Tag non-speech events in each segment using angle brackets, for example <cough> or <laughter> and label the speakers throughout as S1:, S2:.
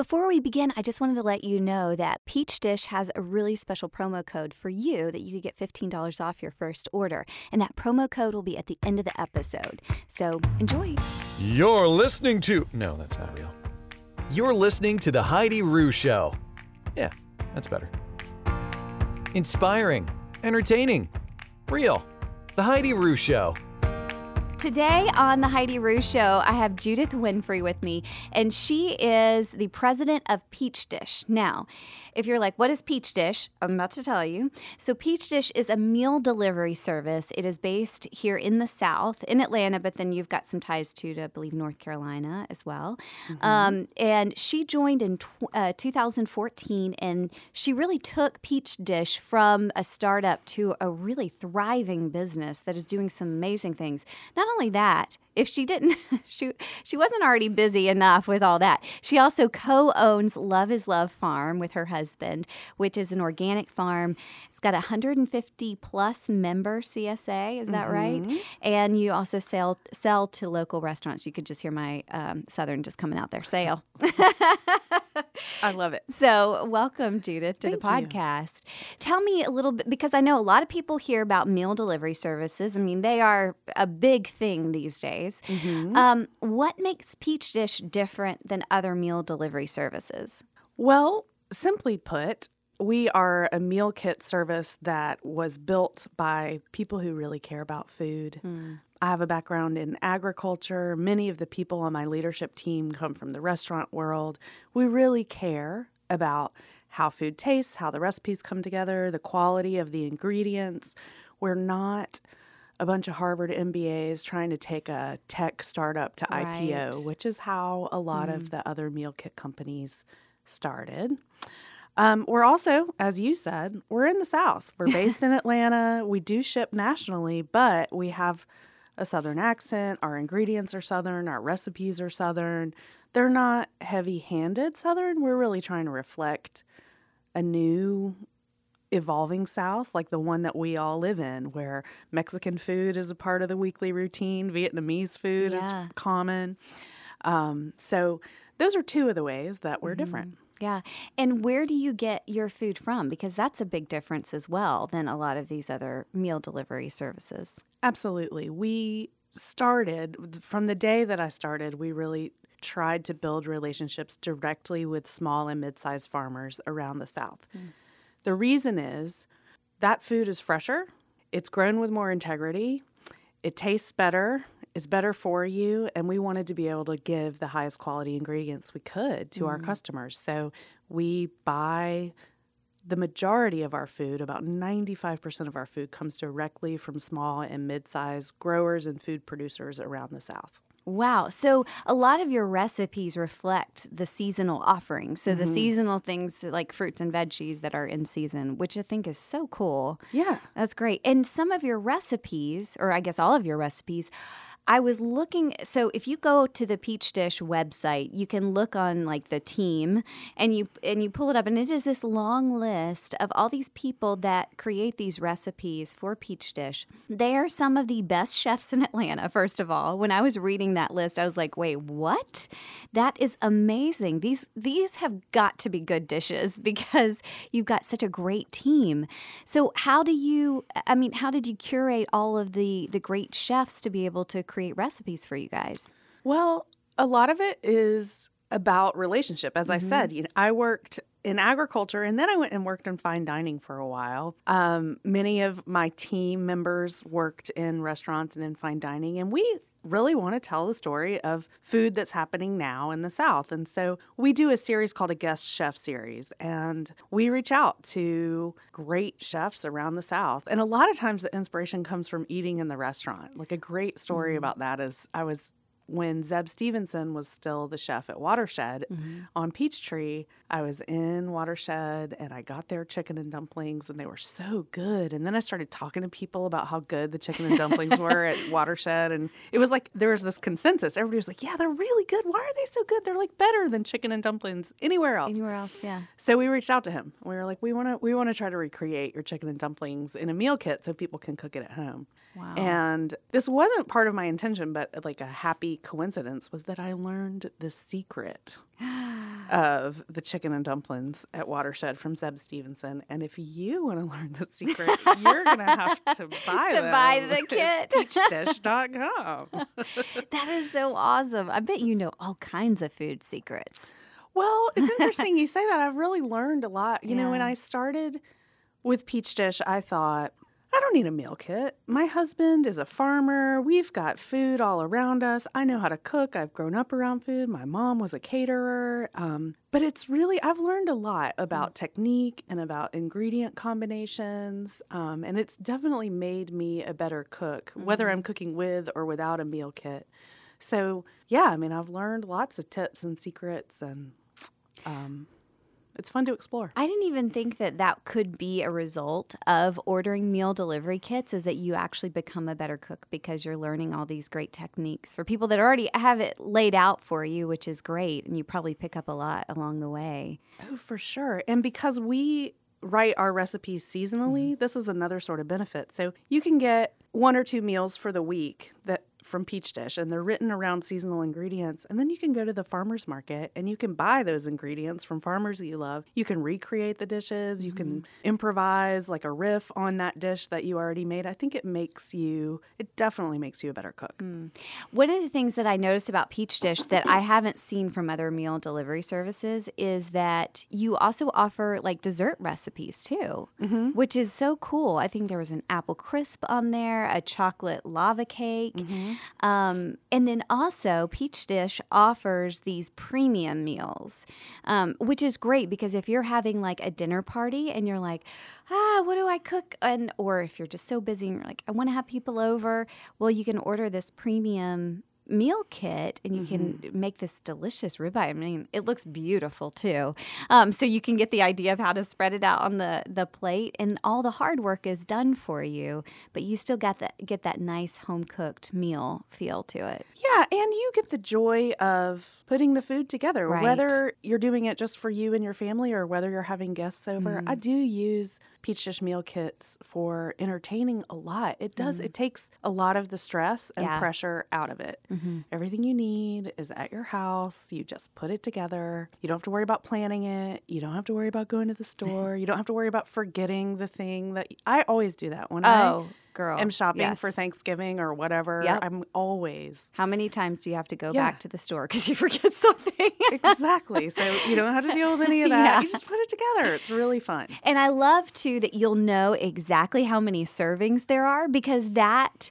S1: Before we begin, I just wanted to let you know that Peach Dish has a really special promo code for you that you could get $15 off your first order. And that promo code will be at the end of the episode. So enjoy.
S2: You're listening to. No, that's not real.
S3: You're listening to The Heidi Rue Show.
S2: Yeah, that's better.
S3: Inspiring, entertaining, real. The Heidi Rue Show.
S1: Today on the Heidi Rue Show, I have Judith Winfrey with me, and she is the president of Peach Dish. Now, if you're like, what is Peach Dish? I'm about to tell you. So, Peach Dish is a meal delivery service. It is based here in the South, in Atlanta, but then you've got some ties to, to I believe, North Carolina as well. Mm-hmm. Um, and she joined in tw- uh, 2014, and she really took Peach Dish from a startup to a really thriving business that is doing some amazing things. Not only that, if she didn't <laughs> she she wasn't already busy enough with all that. She also co-owns Love is Love Farm with her husband, which is an organic farm. It's got 150 plus member CSA, is that mm-hmm. right? And you also sell sell to local restaurants. You could just hear my um, southern just coming out there. Sale. <laughs>
S4: I love it.
S1: So, welcome, Judith, to
S4: Thank
S1: the podcast. You. Tell me a little bit because I know a lot of people hear about meal delivery services. I mean, they are a big thing these days. Mm-hmm. Um, what makes Peach Dish different than other meal delivery services?
S4: Well, simply put, we are a meal kit service that was built by people who really care about food. Mm. I have a background in agriculture. Many of the people on my leadership team come from the restaurant world. We really care about how food tastes, how the recipes come together, the quality of the ingredients. We're not a bunch of Harvard MBAs trying to take a tech startup to right. IPO, which is how a lot mm. of the other meal kit companies started. Um, we're also, as you said, we're in the South. We're <laughs> based in Atlanta. We do ship nationally, but we have a Southern accent. Our ingredients are Southern. Our recipes are Southern. They're not heavy handed Southern. We're really trying to reflect a new evolving South, like the one that we all live in, where Mexican food is a part of the weekly routine, Vietnamese food yeah. is common. Um, so, those are two of the ways that we're mm-hmm. different.
S1: Yeah. And where do you get your food from? Because that's a big difference as well than a lot of these other meal delivery services.
S4: Absolutely. We started from the day that I started, we really tried to build relationships directly with small and mid sized farmers around the South. Mm. The reason is that food is fresher, it's grown with more integrity, it tastes better, it's better for you, and we wanted to be able to give the highest quality ingredients we could to mm. our customers. So we buy the majority of our food, about 95% of our food, comes directly from small and mid sized growers and food producers around the South.
S1: Wow. So a lot of your recipes reflect the seasonal offerings. So mm-hmm. the seasonal things that, like fruits and veggies that are in season, which I think is so cool.
S4: Yeah.
S1: That's great. And some of your recipes, or I guess all of your recipes, I was looking. So if you go to the Peach Dish website, you can look on like the team, and you and you pull it up, and it is this long list of all these people that create these recipes for Peach Dish. They are some of the best chefs in Atlanta. First of all, when I was reading that list, I was like, "Wait, what? That is amazing! These these have got to be good dishes <laughs> because you've got such a great team." So how do you? I mean, how did you curate all of the the great chefs to be able to create create recipes for you guys?
S4: Well, a lot of it is about relationship. As mm-hmm. I said, you know, I worked in agriculture and then I went and worked in fine dining for a while. Um, many of my team members worked in restaurants and in fine dining, and we really want to tell the story of food that's happening now in the South. And so we do a series called a guest chef series, and we reach out to great chefs around the South. And a lot of times the inspiration comes from eating in the restaurant. Like a great story mm-hmm. about that is I was when Zeb Stevenson was still the chef at Watershed mm-hmm. on Peachtree, I was in Watershed and I got their chicken and dumplings and they were so good. And then I started talking to people about how good the chicken and dumplings <laughs> were at Watershed. And it was like there was this consensus. Everybody was like, yeah, they're really good. Why are they so good? They're like better than chicken and dumplings anywhere else.
S1: Anywhere else, yeah.
S4: So we reached out to him. We were like, we want to we want to try to recreate your chicken and dumplings in a meal kit so people can cook it at home.
S1: Wow.
S4: And this wasn't part of my intention, but like a happy coincidence was that I learned the secret <gasps> of the chicken and dumplings at Watershed from Zeb Stevenson. And if you want to <laughs> learn the secret, you're going to have <laughs> to buy
S1: To buy the <laughs>
S4: at
S1: kit.
S4: peachdish.com.
S1: that is so awesome. I bet you know all kinds of food secrets.
S4: Well, it's interesting you say that. I've really learned a lot. You know, when I started with Peach Dish, I thought, don't need a meal kit. My husband is a farmer. We've got food all around us. I know how to cook. I've grown up around food. My mom was a caterer. Um, but it's really, I've learned a lot about technique and about ingredient combinations. Um, and it's definitely made me a better cook, whether I'm cooking with or without a meal kit. So, yeah, I mean, I've learned lots of tips and secrets, and um, it's fun to explore.
S1: I didn't even think that that could be a result of ordering meal delivery kits is that you actually become a better cook because you're learning all these great techniques for people that already have it laid out for you, which is great. And you probably pick up a lot along the way.
S4: Oh, for sure. And because we write our recipes seasonally, mm-hmm. this is another sort of benefit. So you can get one or two meals for the week that from Peach Dish, and they're written around seasonal ingredients. And then you can go to the farmer's market and you can buy those ingredients from farmers that you love. You can recreate the dishes, you can mm-hmm. improvise like a riff on that dish that you already made. I think it makes you, it definitely makes you a better cook. Hmm.
S1: One of the things that I noticed about Peach Dish that I haven't seen from other meal delivery services is that you also offer like dessert recipes too, mm-hmm. which is so cool. I think there was an apple crisp on there, a chocolate lava cake. Mm-hmm. Um, and then also, Peach Dish offers these premium meals, um, which is great because if you're having like a dinner party and you're like, ah, what do I cook? And or if you're just so busy and you're like, I want to have people over, well, you can order this premium meal kit and you can make this delicious ribeye. I mean, it looks beautiful too. Um, so you can get the idea of how to spread it out on the the plate, and all the hard work is done for you, but you still got that get that nice home cooked meal feel to it.
S4: Yeah, and you get the joy of putting the food together,
S1: Right.
S4: whether you're doing it just for you and your family or whether you're having guests over. I do use Peach Dish meal kits for entertaining a lot. It does, mm. it takes a lot of the stress and
S1: Yeah.
S4: pressure out of it. Mm-hmm. Everything you need is at your house. You just put it together. You don't have to worry about planning it. You don't have to worry about going to the store. you don't have to worry about forgetting the thing that I always do that when
S1: Oh,
S4: I
S1: girl,
S4: am shopping for. Thanksgiving or whatever.
S1: Yep.
S4: I'm always
S1: How many times do you have to go
S4: Yeah.
S1: back to the store because you <laughs> forget something?
S4: exactly. So you don't have to deal with any of <laughs> that.
S1: Yeah.
S4: You just put it together. It's really fun.
S1: And I love too that you'll know exactly how many servings there are because that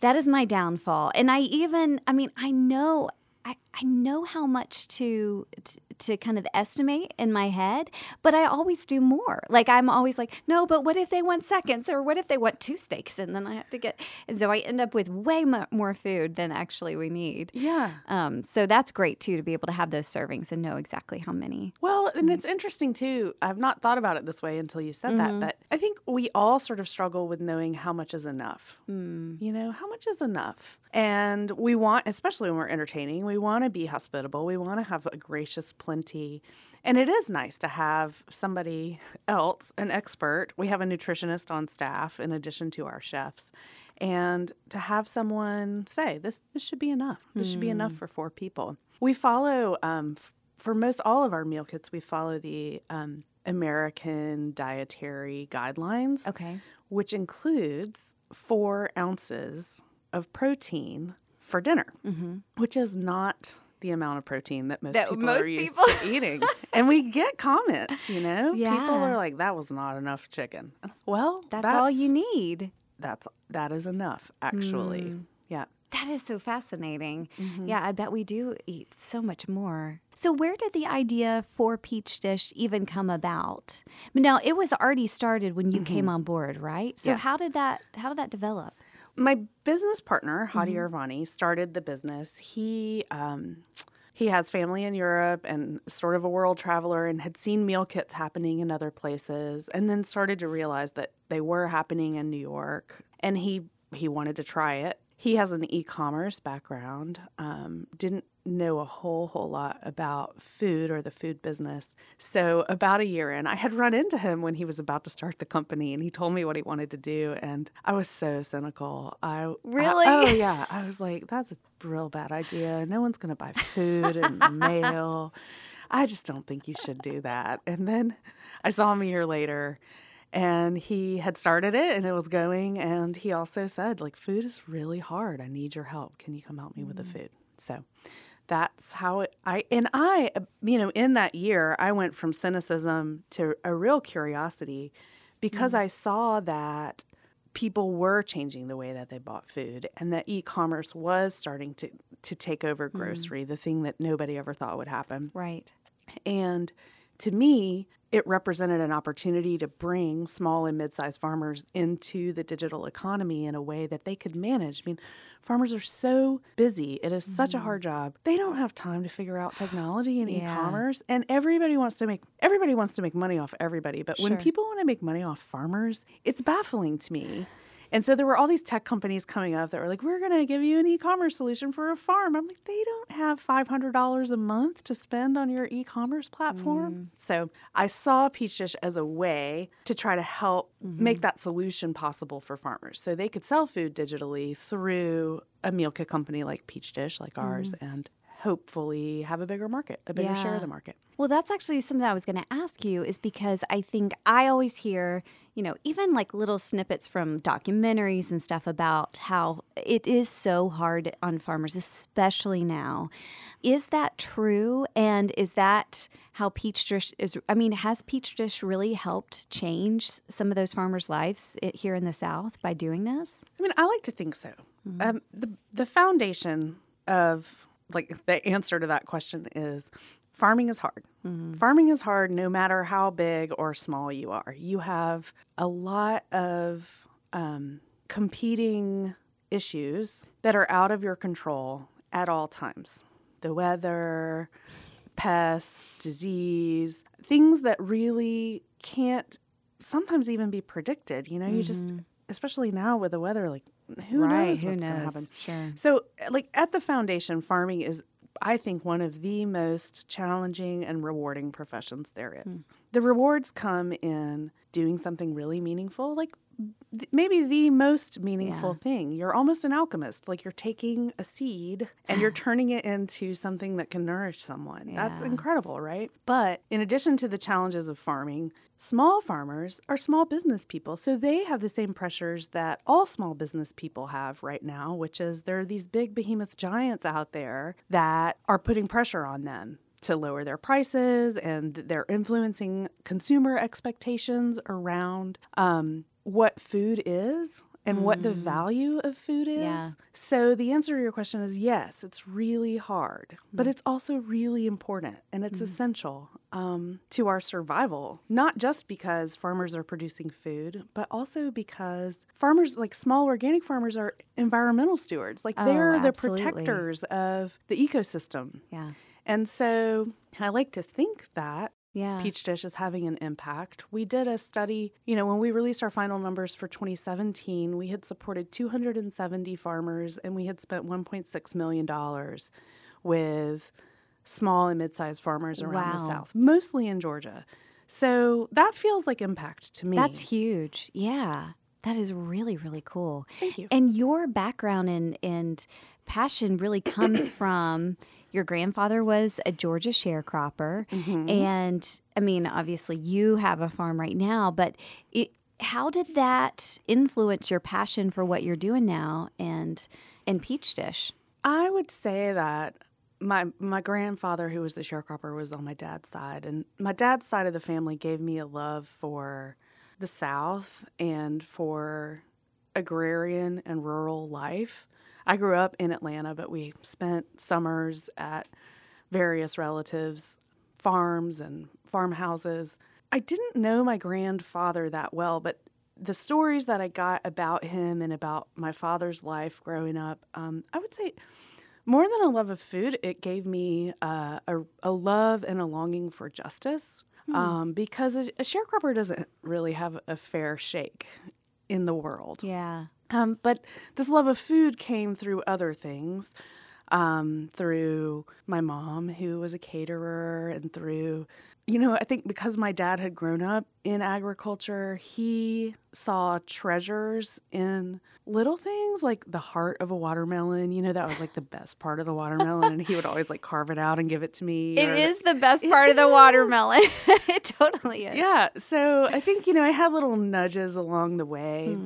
S1: that is my downfall. And I even I mean I know I, I know how much to, to to kind of estimate in my head, but I always do more. Like I'm always like, no, but what if they want seconds, or what if they want two steaks, and then I have to get. And so I end up with way mo- more food than actually we need.
S4: Yeah.
S1: Um, so that's great too to be able to have those servings and know exactly how many.
S4: Well, and it's interesting too. I've not thought about it this way until you said that, but I think we all sort of struggle with knowing how much is enough. You know, how much is enough? And we want, especially when we're entertaining, we want to be hospitable. We want to have a gracious plenty. And it is nice to have somebody else, an expert. We have a nutritionist on staff in addition to our chefs. And to have someone say, this, this should be enough. This should be enough for four people. We follow, um, f- for most all of our meal kits, we follow the um, American dietary guidelines
S1: Okay.
S4: which includes four ounces of protein for dinner, which is not the amount of protein that most
S1: That
S4: people
S1: most
S4: are used
S1: people-
S4: to <laughs> eating. and we get comments, you know? People are like, that was not enough chicken. Well,
S1: That's, all you need.
S4: That's that is enough, actually. Mm. Yeah.
S1: That is so fascinating. Mm-hmm. Yeah, I bet we do eat so much more. So, where did the idea for Peach Dish even come about? Now, it was already started when you mm-hmm. came on board, right? So,
S4: Yes.
S1: how did that how did that develop?
S4: My business partner Hadi Irvani started the business. He um, he has family in Europe and sort of a world traveler and had seen meal kits happening in other places and then started to realize that they were happening in New York and he he wanted to try it. He has an e-commerce background. Um, didn't know a whole whole lot about food or the food business. So about a year in, I had run into him when he was about to start the company, and he told me what he wanted to do, and I was so cynical. I
S1: Really?
S4: I- oh <laughs> yeah, I was like, that's a real bad idea. No one's gonna buy food in the <laughs> mail. I just don't think you should do that. And then I saw him a year later and he had started it and it was going. And he also said, like, food is really hard. I need your help. Can you come help me with the mm. food? So that's how it, I, and I, you know, in that year, I went from cynicism to a real curiosity because mm-hmm. I saw that people were changing the way that they bought food and that e-commerce was starting to to take over mm. grocery the thing that nobody ever thought would happen.
S1: Right.
S4: and to me, it represented an opportunity to bring small and mid sized farmers into the digital economy in a way that they could manage. I mean, farmers are so busy. It is such a hard mm-hmm. job. They don't have time to figure out technology and
S1: Yeah.
S4: e-commerce. And everybody wants to make everybody wants to make money off everybody. But when people want to make money off farmers, it's baffling to me. And so there were all these tech companies coming up that were like, we're going to give you an e commerce solution for a farm. I'm like, they don't have $500 a month to spend on your e commerce platform. Mm. So I saw Peach Dish as a way to try to help mm-hmm. make that solution possible for farmers. So they could sell food digitally through a meal kit company like Peach Dish, like ours, mm. and hopefully have a bigger market, a bigger share of the market.
S1: Well, that's actually something I was going to ask you is because I think I always hear, you know, even like little snippets from documentaries and stuff about how it is so hard on farmers, especially now. Is that true? And is that how Peach Dish is? I mean, has Peach Dish really helped change some of those farmers' lives here in the South by doing this?
S4: I mean, I like to think so. Um, the the foundation of like the answer to that question is farming is hard. Farming is hard no matter how big or small you are. You have a lot of um, competing issues that are out of your control at all times. The weather, pests, disease, things that really can't sometimes even be predicted. You know, you just, especially now with the weather, like who
S1: Right,
S4: knows what's going to happen.
S1: Sure.
S4: So, like at the foundation, farming is, I think, one of the most challenging and rewarding professions there is. Hmm. The rewards come in doing something really meaningful, like th- maybe the most meaningful
S1: Yeah.
S4: thing. You're almost an alchemist. Like you're taking a seed and you're <sighs> turning it into something that can nourish someone. That's incredible, right? But in addition to the challenges of farming, small farmers are small business people. So they have the same pressures that all small business people have right now, which is there are these big behemoth giants out there that are putting pressure on them to lower their prices and they're influencing consumer expectations around um, what food is and what the mm. value of food is.
S1: Yeah.
S4: So the answer to your question is yes, it's really hard, but mm. it's also really important and it's mm. essential um, to our survival. Not just because farmers are producing food, but also because farmers, like small organic farmers, are environmental stewards. Like oh, they're the
S1: Oh, absolutely.
S4: protectors of the ecosystem.
S1: Yeah.
S4: And so I like to think that
S1: Yeah.
S4: Peach Dish is having an impact. We did a study, you know, when we released our final numbers for 2017, we had supported 270 farmers and we had spent $1.6 million with small and mid sized farmers around the South, mostly in Georgia. So that feels like impact to me.
S1: That's huge. Yeah. That is really, really cool.
S4: Thank you.
S1: And your background and, and passion really comes <clears throat> from your grandfather was a Georgia sharecropper.
S4: Mm-hmm.
S1: And I mean, obviously, you have a farm right now, but it, how did that influence your passion for what you're doing now and, and Peach Dish?
S4: I would say that my my grandfather, who was the sharecropper, was on my dad's side, and my dad's side of the family gave me a love for the South and for agrarian and rural life. I grew up in Atlanta, but we spent summers at various relatives' farms and farmhouses. I didn't know my grandfather that well, but the stories that I got about him and about my father's life growing up, um, I would say more than a love of food, it gave me uh, a, a love and a longing for justice. Um, because a, a sharecropper doesn't really have a fair shake in the world.
S1: Yeah.
S4: Um, but this love of food came through other things. um, through my mom, who was a caterer, and through, you know, I think because my dad had grown up in agriculture, he saw treasures in little things like the heart of a watermelon. You know, that was like the best part of the watermelon. and he would always like carve it out and give it to me.
S1: It
S4: or-
S1: is the best <laughs> part of the watermelon. <laughs> it totally is.
S4: Yeah. So I think, you know, I had little nudges along the way.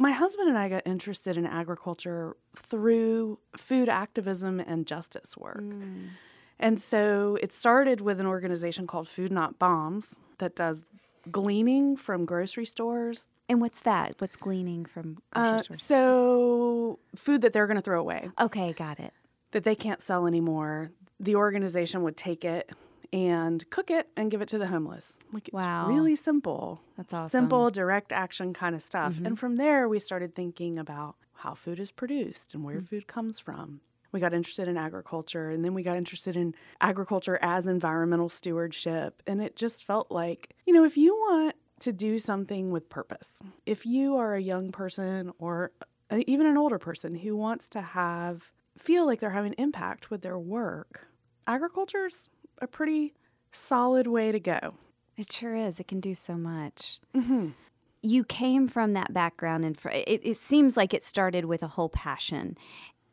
S4: My husband and I got interested in agriculture through food activism and justice work. And so it started with an organization called Food Not Bombs that does gleaning from grocery stores.
S1: And what's that? What's gleaning from grocery
S4: Uh,
S1: stores?
S4: so food that they're going to throw away,
S1: Okay, got it.
S4: that they can't sell anymore. The organization would take it and cook it and give it to the homeless. Like it's
S1: Wow.
S4: really simple.
S1: That's awesome.
S4: Simple, direct action kind of stuff. Mm-hmm. And from there, we started thinking about how food is produced and where mm. food comes from. We got interested in agriculture and then we got interested in agriculture as environmental stewardship. And it just felt like, you know, if you want to do something with purpose, if you are a young person or even an older person who wants to have, feel like they're having impact with their work, agriculture's a pretty solid way to go.
S1: It sure is. It can do so much.
S4: Mm-hmm.
S1: You came from that background, and fr- it, it seems like it started with a whole passion.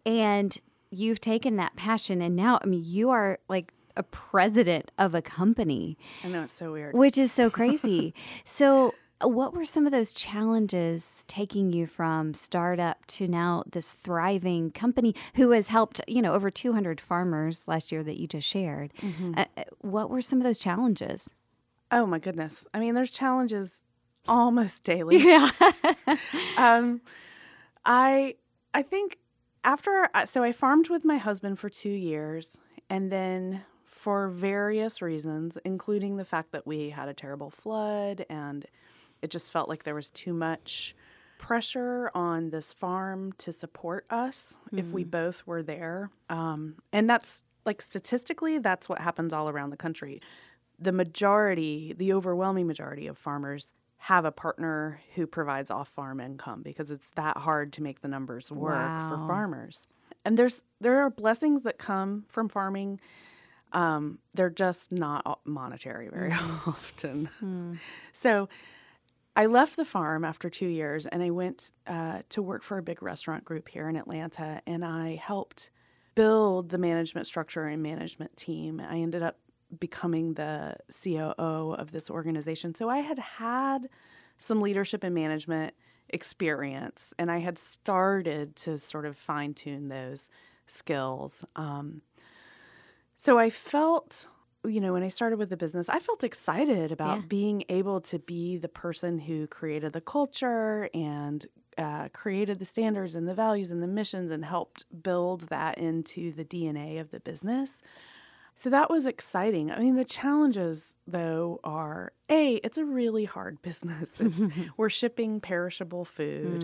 S1: And you've taken that passion, and now, I mean, you are like a president of a company,
S4: I know it's so weird.
S1: which is so crazy. <laughs> so, what were some of those challenges taking you from startup to now this thriving company who has helped, you know, over 200 farmers last year that you just shared? Uh, uh, what were some of those challenges?
S4: Oh my goodness. I mean, there's challenges almost daily. <laughs>
S1: Yeah. <laughs>
S4: um, I I think after so I farmed with my husband for two years, and then for various reasons, including the fact that we had a terrible flood, and it just felt like there was too much pressure on this farm to support us if we both were there. Um, and that's like statistically, that's what happens all around the country. The majority, the overwhelming majority of farmers have a partner who provides off farm income because it's that hard to make the numbers work for farmers. And there's there are blessings that come from farming. Um, they're just not monetary very <laughs> often. So I left the farm after two years and I went uh, to work for a big restaurant group here in Atlanta and I helped build the management structure and management team. I ended up becoming the COO of this organization. So I had had some leadership and management experience and I had started to sort of fine tune those skills. Um, so I felt, you know, when I started with the business, I felt excited about
S1: Yeah.
S4: being able to be the person who created the culture and uh, created the standards and the values and the missions and helped build that into the DNA of the business. So that was exciting. I mean, the challenges though are a it's a really hard <laughs> business. It's, <laughs> we're shipping perishable food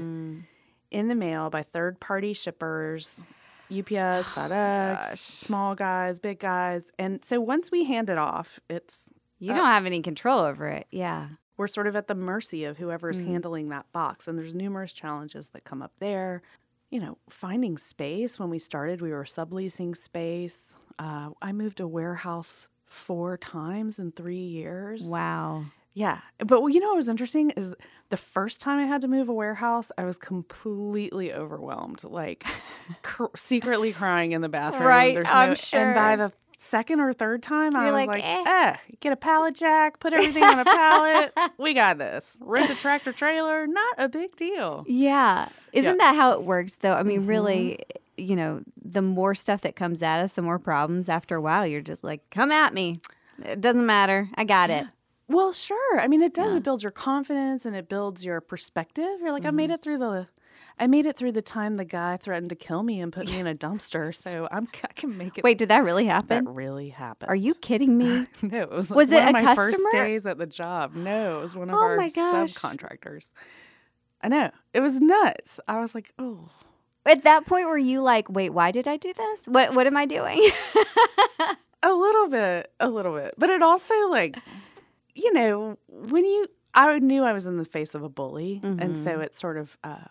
S4: in the mail by third party shippers, UPS, <sighs> FedEx, small guys, big guys, and so once we hand it off, it's
S1: You don't have any control over it. Yeah.
S4: we're sort of at the mercy of whoever's handling that box. And there's numerous challenges that come up there. You know, finding space. When we started, we were subleasing space. Uh, I moved a warehouse four times in three years.
S1: Wow.
S4: Yeah. But you know what was interesting is the first time I had to move a warehouse, I was completely overwhelmed, like <laughs> cr- secretly crying in the bathroom.
S1: Right,
S4: There's
S1: I'm sure.
S4: And by the second or third time, I
S1: You're
S4: was
S1: like,
S4: like,
S1: eh.
S4: eh. get a pallet jack, put everything on a pallet. we got this. Rent a tractor trailer, not a big deal.
S1: Yeah. Isn't that how it works, though? I mean, really,
S4: Mm-hmm.
S1: you know, the more stuff that comes at us, the more problems. After a while, you're just like, come at me. It doesn't matter. I got it.
S4: Well, sure. I mean, it does. It builds your confidence and it builds your perspective. You're like, I
S1: Mm-hmm.
S4: made it through the, I made it through the time the guy threatened to kill me and put me in a <laughs> dumpster. So I'm, I can make it.
S1: Wait, did that really happen?
S4: that really happened.
S1: Are you kidding me? <laughs>
S4: No, it was,
S1: Was
S4: one
S1: it
S4: of
S1: a
S4: my first days at the job. No, it was one of
S1: Oh
S4: our subcontractors. I know it was nuts. I was like, oh,
S1: At that point, were you like, wait, why did I do this? What What am I doing? <laughs>
S4: a little bit, a little bit, but it also like, you know, when you, I knew I was in the face of a bully, and so
S1: Mm-hmm.
S4: it sort of, uh,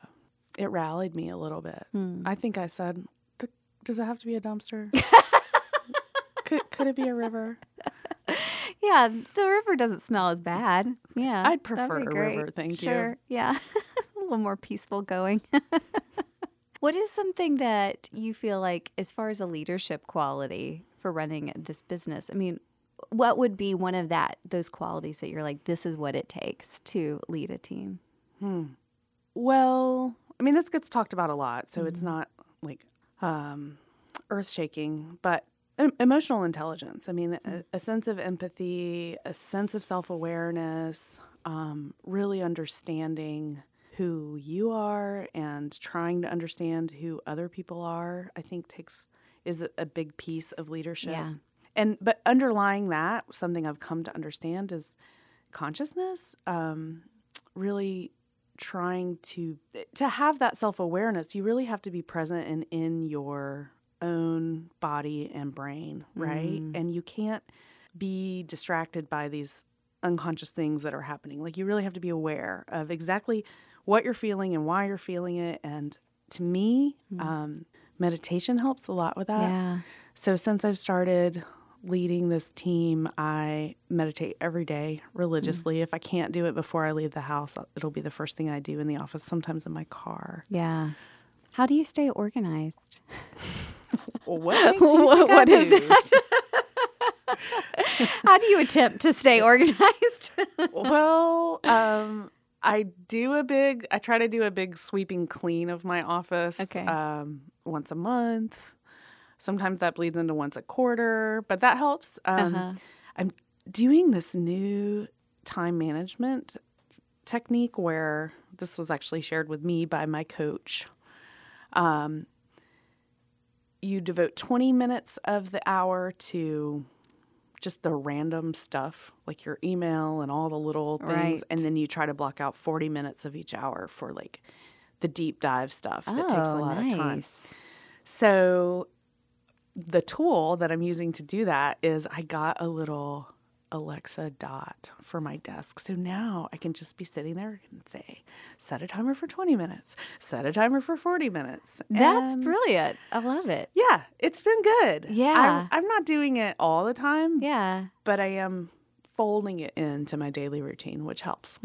S4: it rallied me a little bit.
S1: Hmm.
S4: I think I said, "The Does it have to be a dumpster? <laughs> could could it be a river? <laughs>
S1: Yeah, the river doesn't smell as bad. Yeah.
S4: I'd prefer a river, thank you.
S1: Sure. Yeah. <laughs> a little more peaceful going. what is something that you feel like, as far as a leadership quality for running this business? I mean, what would be one of that those qualities that you're like, this is what it takes to lead a team? hmm.
S4: Well, I mean, this gets talked about a lot, so
S1: Mm-hmm.
S4: it's not like um, earth shaking, but emotional intelligence. I mean, a, a sense of empathy, a sense of self awareness, um, really understanding who you are and trying to understand who other people are, I think takes is a, a big piece of leadership.
S1: Yeah.
S4: And but underlying that, something I've come to understand is consciousness. Um, really trying to to have that self-awareness you really have to be present and in your own body and brain right? And you can't be distracted by these unconscious things that are happening. Like you really have to be aware of exactly what you're feeling and why you're feeling it. And to me um, meditation helps a lot with that.
S1: Yeah.
S4: so since I've started leading this team, I meditate every day religiously. If I can't do it before I leave the house, it'll be the first thing I do in the office, sometimes in my car.
S1: Yeah. How do you stay organized? <laughs>
S4: Well, what <laughs>
S1: What- is
S4: do? <laughs>
S1: How do you attempt to stay organized?
S4: well, um, I do a big, I try to do a big sweeping clean of my office
S1: Okay.
S4: um, once a month. Sometimes that bleeds into once a quarter, but that helps. Um,
S1: Uh-huh.
S4: I'm doing this new time management technique where this was actually shared with me by my coach. Um, you devote 20 minutes of the hour to just the random stuff like your email and all the little things
S1: Right.
S4: and then you try to block out 40 minutes of each hour for like the deep dive stuff that takes a lot of time
S1: Oh,
S4: so the tool that I'm using to do that is I got a little Alexa dot for my desk. So now I can just be sitting there and say, set a timer for 20 minutes, set a timer for 40 minutes.
S1: That's
S4: And
S1: brilliant. I love it.
S4: Yeah, it's been good.
S1: Yeah.
S4: I'm, I'm not doing it all the time,
S1: Yeah.
S4: but I am folding it into my daily routine, which helps.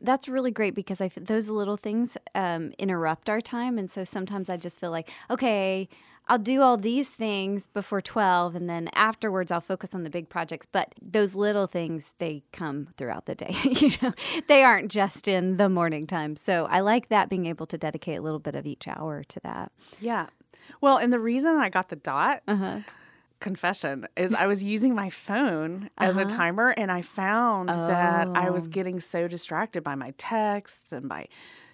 S1: That's really great because I f- those little things um, interrupt our time, and so sometimes I just feel like, okay, I'll do all these things before twelve, and then afterwards I'll focus on the big projects. But those little things they come throughout the day. <laughs> you know, they aren't just in the morning time. So I like that being able to dedicate a little bit of each hour to that.
S4: Yeah. Well, and the reason I got the dot,
S1: Uh-huh.
S4: confession, is I was using my phone as a timer and I found that I was
S1: Oh.
S4: getting so distracted by my texts and by,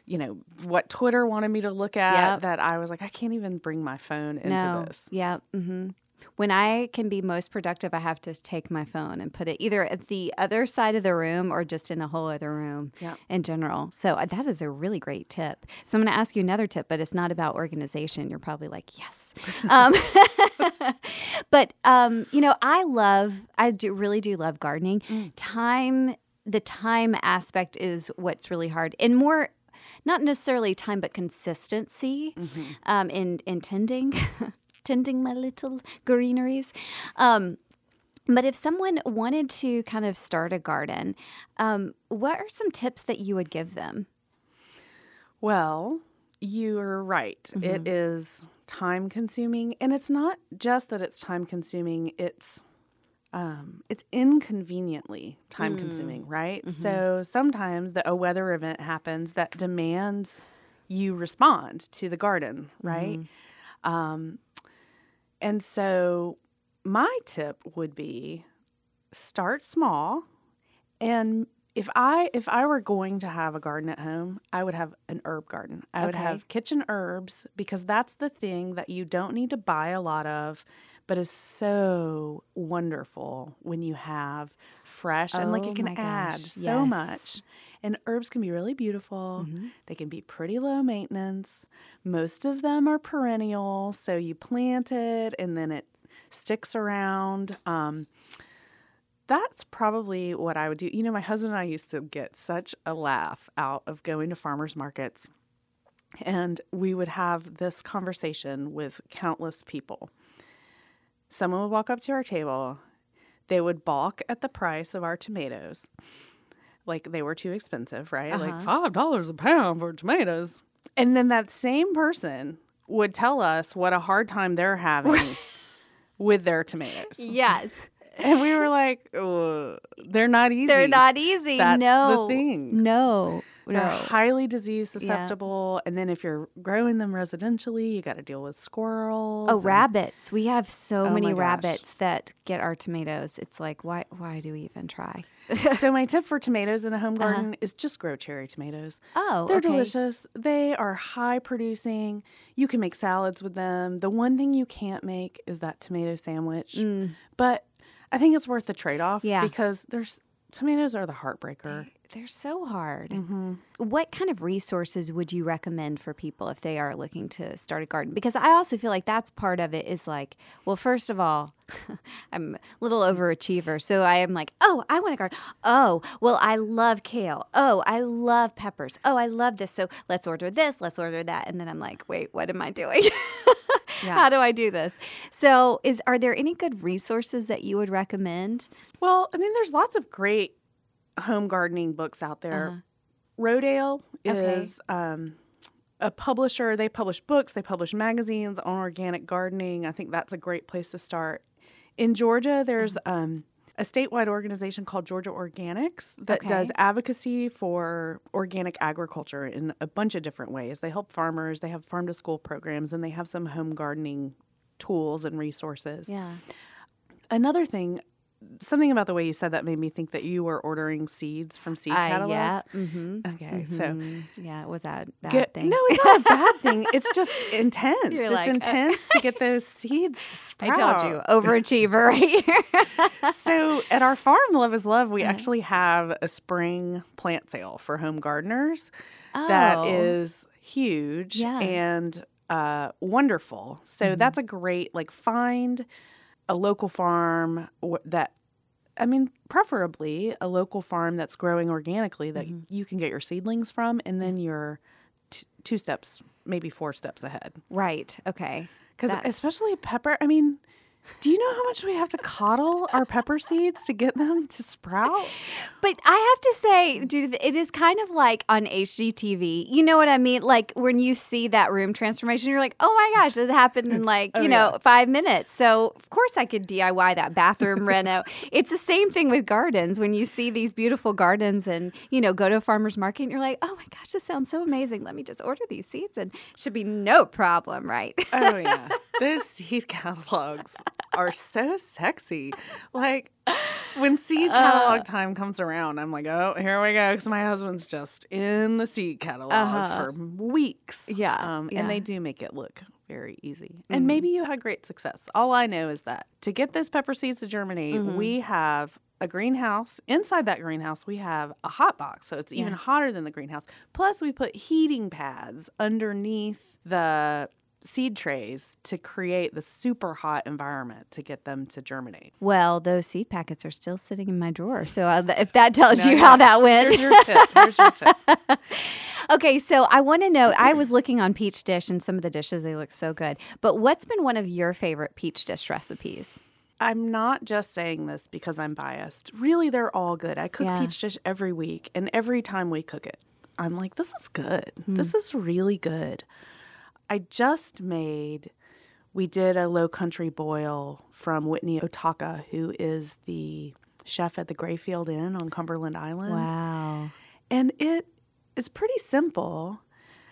S4: you know, what Twitter wanted me to look at
S1: Yep.
S4: that I was like, I can't even bring my phone into
S1: no.
S4: this.
S1: Yeah. hmm When I can be most productive, I have to take my phone and put it either at the other side of the room or just in a whole other room
S4: Yep.
S1: in general. So uh, that is a really great tip. So I'm going to ask you another tip, but it's not about organization. You're probably like, yes. <laughs> Um, <laughs> but, um, you know, I love, I do really do love gardening. Time, the time aspect is what's really hard. And more, not necessarily time, but consistency um, in, in tending, <laughs> tending my little greeneries. Um, but if someone wanted to kind of start a garden, um, what are some tips that you would give them?
S4: Well, you're right. It is time consuming, and it's not just that it's time consuming. It's um, it's inconveniently time consuming, right? So sometimes the, a weather event happens that demands you respond to the garden, right? Um, and so my tip would be start small and if I if I were going to have a garden at home, I would have an herb garden. I would have kitchen herbs because that's the thing that you don't need to buy a lot of, but is so wonderful when you have fresh and like
S1: Oh
S4: it can add
S1: gosh,
S4: so
S1: yes.
S4: much. And herbs can be really beautiful. They can be pretty low maintenance. Most of them are perennial, so you plant it and then it sticks around. Um, that's probably what I would do. You know, my husband and I used to get such a laugh out of going to farmers markets And we would have this conversation with countless people. Someone would walk up to our table, they would balk at the price of our tomatoes. Like they were too expensive, right? Like $5 a pound for tomatoes. And then that same person would tell us what a hard time they're having <laughs> with their tomatoes.
S1: Yes. <laughs>
S4: And we were like, "Uh, they're not easy.
S1: They're not easy.
S4: That's the
S1: no.
S4: thing.
S1: No.
S4: They're
S1: No.
S4: highly disease susceptible. And then if you're growing them residentially, you got to deal with squirrels.
S1: Oh,
S4: and-
S1: rabbits. We have so
S4: Oh
S1: many rabbits that get our tomatoes. It's like, why why do we even try? <laughs>
S4: so my tip for tomatoes in a home garden is just grow cherry tomatoes.
S1: Uh-huh. Oh,
S4: They're
S1: okay.
S4: delicious. They are high producing. You can make salads with them. The one thing you can't make is that tomato sandwich. But I think it's worth the trade off
S1: Mm. Yeah.
S4: because there's tomatoes are the heartbreaker.
S1: They're so hard.
S4: Mm-hmm.
S1: What kind of resources would you recommend for people if they are looking to start a garden? Because I also feel like that's part of it is like, well, first of all, <laughs> I'm a little overachiever. So I am like, oh, I want a garden. Oh, well, I love kale. Oh, I love peppers. Oh, I love this. So let's order this, let's order that. And then I'm like, wait, what am I doing? <laughs> How do I do this? So is are there any good resources that you would recommend?
S4: Well, I mean, there's lots of great home gardening books out there. Rodale
S1: Uh-huh. Okay.
S4: is um, a publisher. They publish books, they publish magazines on organic gardening. I think that's a great place to start. In Georgia, there's
S1: Uh-huh.
S4: um, a statewide organization called Georgia Organics that does advocacy for organic agriculture in a bunch of different ways. They help farmers, they have farm to school programs, and they have some home gardening tools and resources.
S1: Yeah.
S4: Another thing, something about the way you said that made me think that you were ordering seeds from seed
S1: Uh,
S4: catalogs.
S1: yeah. Mm-hmm.
S4: Okay, so
S1: Yeah, it was that a bad
S4: get,
S1: thing?
S4: no, it's not a bad <laughs> thing. It's just intense.
S1: You're
S4: it's
S1: like, uh,
S4: intense to get <laughs> those seeds to sprout.
S1: I told you, overachiever right here. <laughs>
S4: So at our farm, Love is Love, we actually have a spring plant sale for home gardeners that
S1: Oh.
S4: is huge
S1: Yeah. Mm-hmm.
S4: and uh, wonderful. So that's a great like find a local farm that. I mean, preferably a local farm that's growing organically that
S1: Mm-hmm.
S4: you can get your seedlings from, and then you're t- two steps, maybe four steps ahead.
S1: right. Okay.
S4: Because especially pepper, I mean, do you know how much we have to coddle our pepper seeds to get them to sprout?
S1: But I have to say, dude, it is kind of like on HGTV. You know what I mean? Like when you see that room transformation, you're like, oh my gosh, it happened in like, oh, you know, five minutes. So of course I could DIY that bathroom <laughs> reno. It's the same thing with gardens. When you see these beautiful gardens and, you know, go to a farmer's market and you're like, oh my gosh, this sounds so amazing. Let me just order these seeds and should be no problem, right?
S4: Oh, yeah. <laughs> Those seed catalogs are so sexy. Like, when seed catalog uh. time comes around, I'm like, oh, here we go. Because my husband's just in the seed catalog uh-huh. for weeks.
S1: Yeah,
S4: Um,
S1: yeah.
S4: And they do make it look very easy. And mm-hmm. maybe you had great success. All I know is that to get those pepper seeds to germinate, mm-hmm. we have a greenhouse. Inside that greenhouse, we have a hot box. So it's even hotter than the greenhouse. Plus, we put heating pads underneath the seed trays to create the super hot environment to get them to germinate.
S1: Well, those seed packets are still sitting in my drawer. So uh, if that tells you how that went.
S4: Here's your tip. Here's your tip. <laughs>
S1: Okay, so I want to know. I was looking on Peach Dish and some of the dishes, they look so good. But what's been one of your favorite Peach Dish recipes?
S4: I'm not just saying this because I'm biased. Really, they're all good. I cook
S1: Yeah.
S4: peach dish every week, and every time we cook it, I'm like, this is good. This
S1: Hmm.
S4: is really good. I just made, we did a low country boil from Whitney Otawka, who is the chef at the Greyfield Inn on Cumberland Island.
S1: Wow.
S4: And it is pretty simple.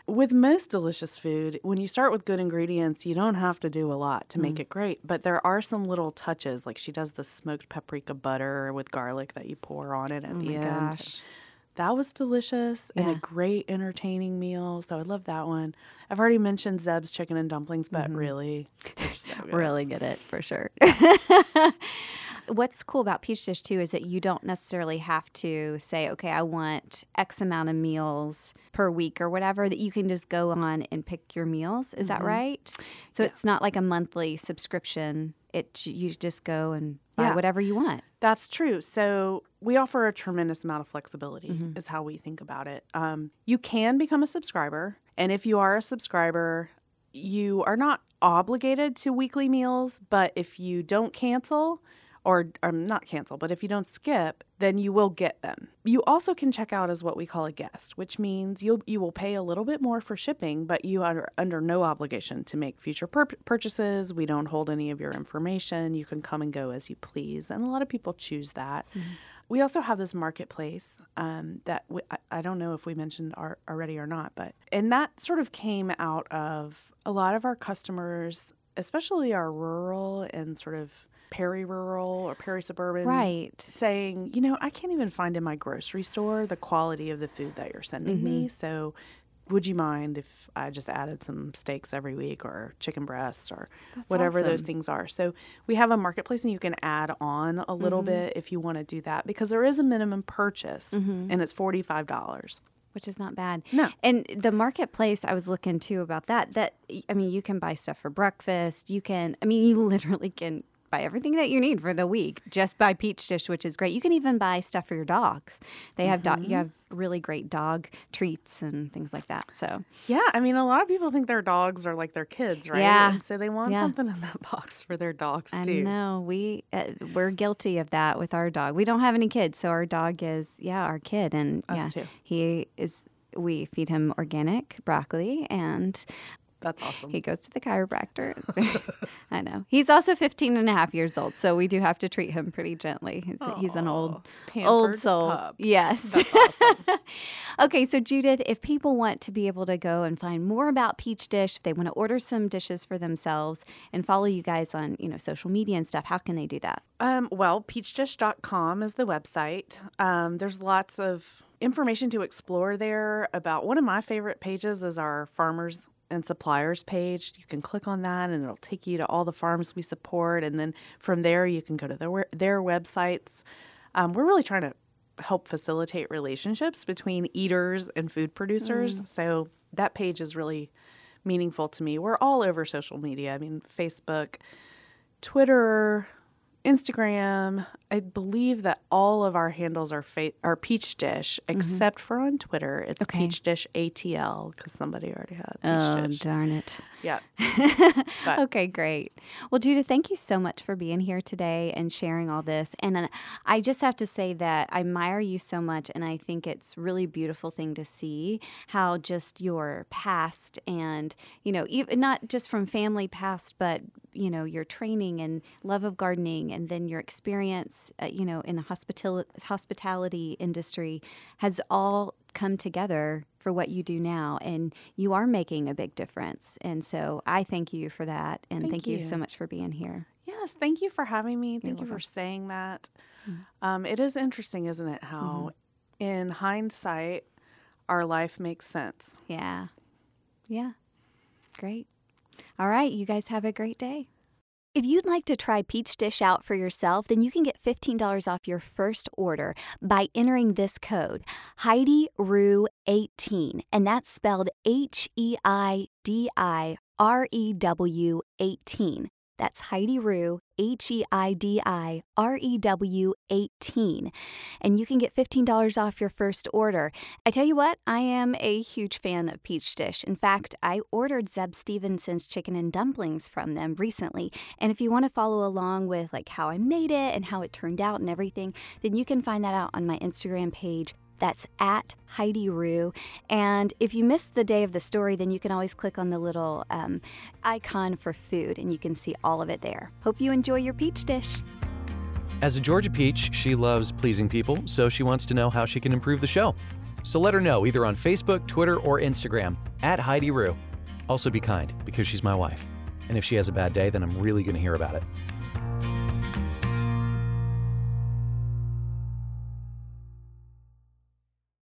S4: With most delicious food, when you start with good ingredients, you don't have to do a lot to
S1: Mm.
S4: make it great. But there are some little touches, like she does the smoked paprika butter with garlic that you pour on it at the
S1: Oh my
S4: end.
S1: gosh.
S4: That was delicious and a great entertaining meal. So I love that one. I've already mentioned Zeb's chicken and dumplings, but
S1: Mm-hmm.
S4: really, so <laughs> good.
S1: Really get it for sure. <laughs> What's cool about Peach Dish too is that you don't necessarily have to say, okay, I want X amount of meals per week or whatever, that you can just go on and pick your meals. Is that right? So it's not like a monthly subscription. It you just go and buy
S4: Yeah.
S1: whatever you want.
S4: That's true. So we offer a tremendous amount of flexibility,
S1: Mm-hmm.
S4: is how we think about it. Um, you can become a subscriber, and if you are a subscriber, you are not obligated to weekly meals. But if you don't cancel, or um, not cancel, but if you don't skip, then you will get them. You also can check out as what we call a guest, which means you you will pay a little bit more for shipping, but you are under no obligation to make future pur- purchases. We don't hold any of your information. You can come and go as you please, and a lot of people choose that. We also have this marketplace um, that we, I, I don't know if we mentioned ar- already or not, but and that sort of came out of a lot of our customers, especially our rural and sort of peri-rural or peri-suburban
S1: Right.
S4: saying, you know, I can't even find in my grocery store the quality of the food that you're sending
S1: Mm-hmm.
S4: me. So, would you mind if I just added some steaks every week or chicken breasts or whatever those things are? So, we have a marketplace and you can add on a little
S1: Mm-hmm.
S4: bit if you want to do that because there is a minimum purchase and it's $45.
S1: which is not bad.
S4: No.
S1: And the marketplace, I was looking too about that. That I mean, you can buy stuff for breakfast. You can, I mean, you literally can buy everything that you need for the week just by Peach Dish, which is great. You can even buy stuff for your dogs. They have
S4: Mm-hmm.
S1: dog. You have really great dog treats and things like that. So
S4: Yeah, I mean, a lot of people think their dogs are like their kids, right?
S1: Yeah.
S4: And so they want
S1: Yeah.
S4: something in that <laughs> box for their dogs
S1: I
S4: too.
S1: know we uh, we're guilty of that with our dog. We don't have any kids, so our dog is yeah our kid, and
S4: Us
S1: yeah
S4: too.
S1: he is. We feed him organic broccoli and
S4: That's awesome.
S1: He goes to the chiropractor. <laughs> I know. He's also 15 and a half years old, so we do have to treat him pretty gently. He's, he's an old, old soul.
S4: pup.
S1: Yes.
S4: That's awesome. <laughs>
S1: okay, so Judith, if people want to be able to go and find more about Peach Dish, if they want to order some dishes for themselves and follow you guys on, you know, social media and stuff, how can they do that?
S4: Um, well, peachdish.com is the website. Um, there's lots of information to explore there about one of my favorite pages is our farmers and suppliers page. You can click on that and it'll take you to all the farms we support. And then from there, you can go to their, their websites. Um, we're really trying to help facilitate relationships between eaters and food producers. So that page is really meaningful to me. We're all over social media. I mean, Facebook, Twitter, Instagram. I believe that all of our handles are fa- are Peach Dish, except for on Twitter. It's
S1: Okay.
S4: Peach Dish ATL because somebody already had Peach
S1: Oh,
S4: Dish.
S1: darn it.
S4: Yeah. <laughs>
S1: Okay, great. Well, Judith, thank you so much for being here today and sharing all this. And uh, I just have to say that I admire you so much, and I think it's really beautiful thing to see how just your past and you know, even not just from family past, but you know, your training and love of gardening, and then your experience, uh, you know, in the hospitality hospitality industry has all come together for what you do now and you are making a big difference and so i thank you for that and
S4: Thank
S1: thank, you.
S4: you.
S1: so much for being here
S4: Yes. Thank you for having me. Thank you for saying that. Um, it is interesting, isn't it? How, in hindsight, our life makes sense.
S1: yeah yeah great all right you guys have a great day if you'd like to try Peach Dish out for yourself, then you can get $15 off your first order by entering this code, Heidi Rew 18, and that's spelled H E I D I R E W 18. That's Heidi Rew, H E I D I R E W 18. And you can get $15 off your first order. I tell you what, I am a huge fan of Peach Dish. In fact, I ordered Zeb Stevenson's chicken and dumplings from them recently. And if you want to follow along with like how I made it and how it turned out and everything, then you can find that out on my Instagram page. That's at Heidi Rew. And if you missed the day of the story, then you can always click on the little um, icon for food and you can see all of it there. Hope you enjoy your peach dish.
S3: As a Georgia Peach, she loves pleasing people, so she wants to know how she can improve the show. So let her know either on Facebook, Twitter, or Instagram at Heidi Rew. Also be kind because she's my wife. And if she has a bad day, then I'm really going to hear about it.